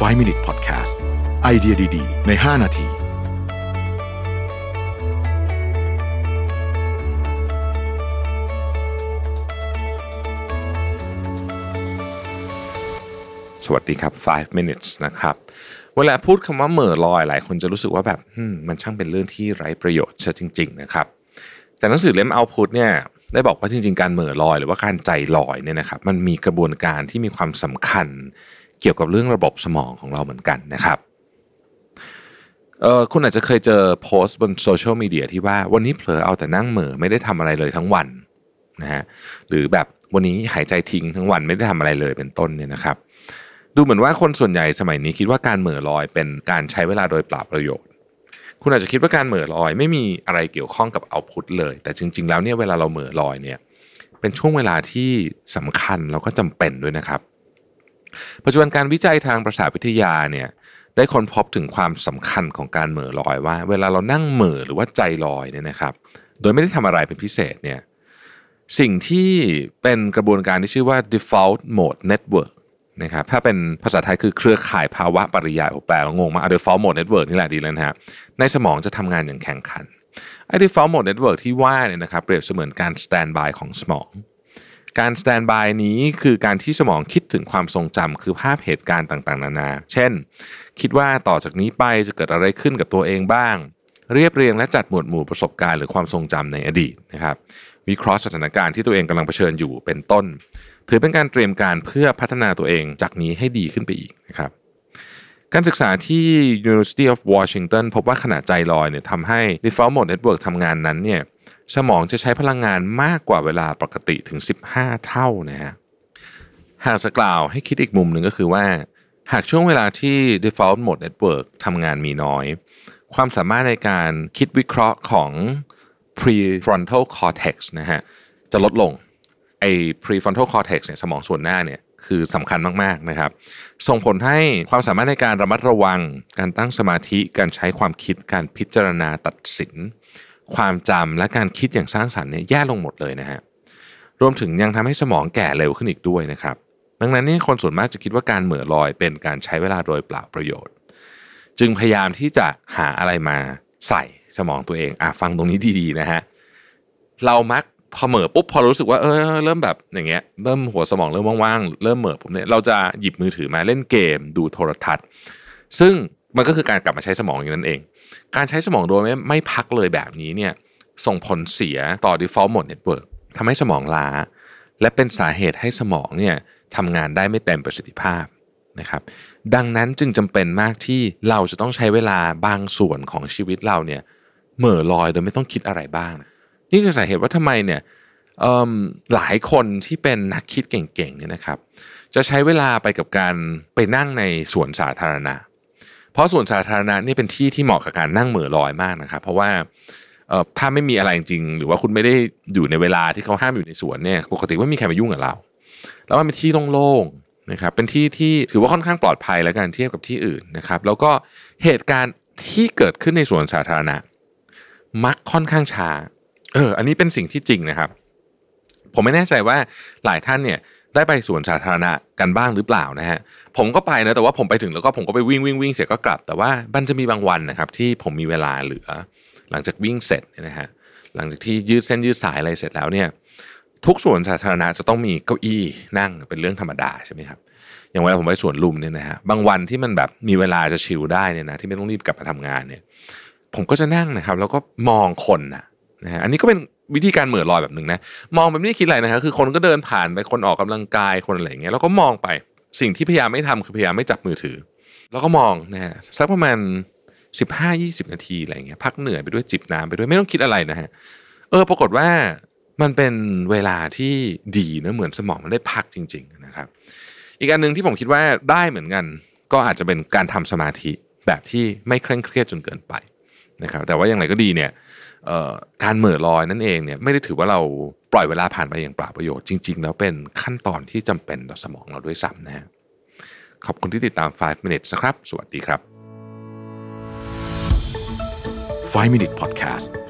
5 Minute Podcast ไอเดียดี ๆ ใน 5 นาทีสวัสดีครับ 5 minutes นะครับ เวลาพูดคำว่าเหม่อลอย หลายคนจะรู้สึกว่าแบบมมันช่างเป็นเรื่องที่ไร้ประโยชน์ซะจริง ๆ นะครับ แต่หนังสือเล่ม Output เนี่ย ได้บอกว่าจริง ๆ การเหม่อลอย หรือว่าการใจลอยเนี่ยนะครับ มันมีกระบวนการที่มีความสำคัญ กี่ยวกับเรื่องระบบสมองของเราเหมือนกันนะครับเออคุณอาจจะเคยเจอโพสต์บนโซเชียลมีเดียที่ว่าวันนี้เผลอเอาแต่นั่งเหม่อไม่ได้ทำอะไรเลยทั้งวันนะฮะหรือแบบวันนี้หายใจทิ้งทั้งวันไม่ได้ทำอะไรเลยเป็นต้นเนี่ยนะครับ ดูเหมือนว่าคนส่วนใหญ่สมัยนี้คิดว่าการเหม่อลอยเป็นการใช้เวลาโดยเปล่าประโยชน์ คุณอาจจะคิดว่าการเหม่อลอยไม่มีอะไรเกี่ยวข้องกับเอาพุตเลย แต่จริง ๆ แล้วเนี่ยเวลาเราเหม่อลอยเนี่ยเป็นช่วงเวลาที่สำคัญแล้วก็จำเป็นด้วยนะครับ ปัจจุบันการวิจัยทางประสาทวิทยาเนี่ยได้ค้นพบถึงความสำคัญของการเหม่อลอยว่า เวลาเรานั่งเหม่อหรือว่าใจลอยเนี่ยนะครับ โดยไม่ได้ทำอะไรเป็นพิเศษเนี่ยสิ่งที่เป็นกระบวนการที่ชื่อว่า default mode network นะครับถ้าเป็นภาษาไทยคือเครือข่ายภาวะปริยายผมแปลงงมาก default mode network นี่แหละดีแล้วนะฮะในสมองจะทำงานอย่างแข่งขันไอ้ default mode network ที่ว่าเนี่ยนะครับเปรียบเสมือนการ standby ของสมอง การ standby นี้คือการที่สมองคิดถึงความทรงจำคือภาพเหตุการณ์ต่างๆ นานา เช่น คิดว่าต่อจากนี้ไปจะเกิดอะไรขึ้นกับตัวเองบ้าง เรียบเรียงและจัดหมวดหมู่ประสบการณ์หรือความทรงจำในอดีตนะครับวิเคราะห์สถานการณ์ที่ตัวเองกำลังเผชิญอยู่เป็นต้น ถือเป็นการเตรียมการเพื่อพัฒนาตัวเองจากนี้ให้ดีขึ้นไปอีกนะครับการศึกษาที่ University of Washington พบว่าขณะใจลอยเนี่ยทำให้ default mode network ทำงานนั้นเนี่ย สมองจะใช้พลังงานมากกว่าเวลาปกติถึง 15 เท่านะฮะหากจะกล่าวให้คิดอีกมุมหนึ่งก็คือว่า หากช่วงเวลาที่ default mode network ทำงานมีน้อย ความสามารถในการคิดวิเคราะห์ของ prefrontal cortex นะฮะจะลดลงไอ้ prefrontal cortex เนี่ยสมองส่วนหน้าเนี่ยคือสำคัญมากๆนะครับ ส่งผลให้ความสามารถในการระมัดระวัง การตั้งสมาธิการใช้ความคิดการพิจารณาตัดสิน ความจำและการคิดอย่างสร้างสรรค์เนี่ยแย่ลงหมดเลยนะฮะรวมถึงยังทำให้สมองแก่เร็วขึ้นอีกด้วยนะครับ ดังนั้นนี่คนส่วนมากจะคิดว่าการเหม่อลอยเป็นการใช้เวลาโดยเปล่าประโยชน์ จึงพยายามที่จะหาอะไรมาใส่สมองตัวเองอะฟังตรงนี้ดีๆนะฮะเรามักพอเหม่อปุ๊บพอรู้สึกว่าเออเริ่มแบบอย่างเงี้ยเริ่มหัวสมองเริ่มว่างๆเริ่มเหม่อผมเนี่ยเราจะหยิบมือถือมาเล่นเกม ดูโทรทัศน์ ซึ่ง มันก็คือการกลับมาใช้สมองอย่างนั้นเอง การใช้สมองโดยไม่ไม่พักเลยแบบนี้เนี่ยส่งผลเสียต่อ default mode network ทำให้สมองล้า และเป็นสาเหตุให้สมองเนี่ยทำงานได้ไม่เต็มประสิทธิภาพนะครับ ดังนั้นจึงจำเป็นมากที่เราจะต้องใช้เวลาบางส่วนของชีวิตเราเนี่ยเหม่อลอยโดยไม่ต้องคิดอะไรบ้าง นี่คือสาเหตุว่าทำไมเนี่ยหลายคนที่เป็นนักคิดเก่งๆเนี่ยนะครับ จะใช้เวลาไปกับการไปนั่งในสวนสาธารณะ เพราะสวนสาธารณะนี่เป็นที่ที่เหมาะกับการนั่งเหม่อลอยมากนะครับ เพราะว่าถ้าไม่มีอะไรจริง หรือว่าคุณไม่ได้อยู่ในเวลาที่เขาห้ามอยู่ในสวนเนี่ยปกติไม่มีใครมายุ่งกับเรา แล้วมันเป็นที่โล่งๆนะครับเป็นที่ที่ถือว่าค่อนข้างปลอดภัยแล้วกันเทียบกับที่อื่นนะครับ แล้วก็เหตุการณ์ที่เกิดขึ้นในสวนสาธารณะ มักค่อนข้างช้าเอออันนี้เป็นสิ่งที่จริงนะครับ ผมไม่แน่ใจว่าหลายท่านเนี่ย ได้ไปสวนสาธารณะกันบ้างหรือเปล่านะฮะผมก็ไปนะแต่ว่าผมไปถึงแล้วก็ผมก็ไปวิ่งวิ่งวิ่งเสร็จก็กลับ แต่ว่ามันจะมีบางวันนะครับ ที่ผมมีเวลาเหลือ หลังจากวิ่งเสร็จนะฮะหลังจากที่ยืดเส้นยืดสายอะไรเสร็จแล้วเนี่ยทุกสวนสาธารณะจะต้องมีเก้าอี้นั่งเป็นเรื่องธรรมดาใช่ไหมครับอย่างเวลาผมไปสวนลุมเนี่ยนะฮะบางวันที่มันแบบมีเวลาจะชิลได้เนี่ยนะที่ไม่ต้องรีบกลับมาทำงานเนี่ย ผมก็จะนั่งนะครับ แล้วก็มองคนนะนะฮะอันนี้ก็เป็น วิธีการเหม่อลอยแบบหนึ่งนะมองแบบไม่ได้คิดอะไรนะครับคือคนก็เดินผ่านไปคนออกกำลังกายคนอะไรอย่างเงี้ยแล้วก็มองไปสิ่งที่พยายามไม่ทำคือพยายามไม่จับมือถือ แล้วก็มองนะฮะสักประมาณสิบห้ายี่สิบนาทีอะไรเงี้ยพักเหนื่อยไปด้วยจิบน้ำไปด้วยไม่ต้องคิดอะไรนะฮะเออปรากฏว่ามันเป็นเวลาที่ดีนะเหมือนสมองมันได้พักจริง ๆนะครับ อีกอันหนึ่งที่ผมคิดว่าได้เหมือนกัน ก็อาจจะเป็นการทำสมาธิแบบที่ไม่เคร่งเครียดจนเกินไปนะครับ แต่ว่าอย่างไรก็ดีเนี่ย การเหม่อลอยนั่นเองเนี่ยไม่ได้ถือว่าเราปล่อยเวลาผ่านไปอย่างเปล่าประโยชน์จริง ๆ แล้วเป็นขั้นตอนที่จำเป็นต่อสมองเราด้วยซ้ำนะขอบคุณที่ติดตาม 5 minutes นะครับ สวัสดีครับ 5 Minute Podcast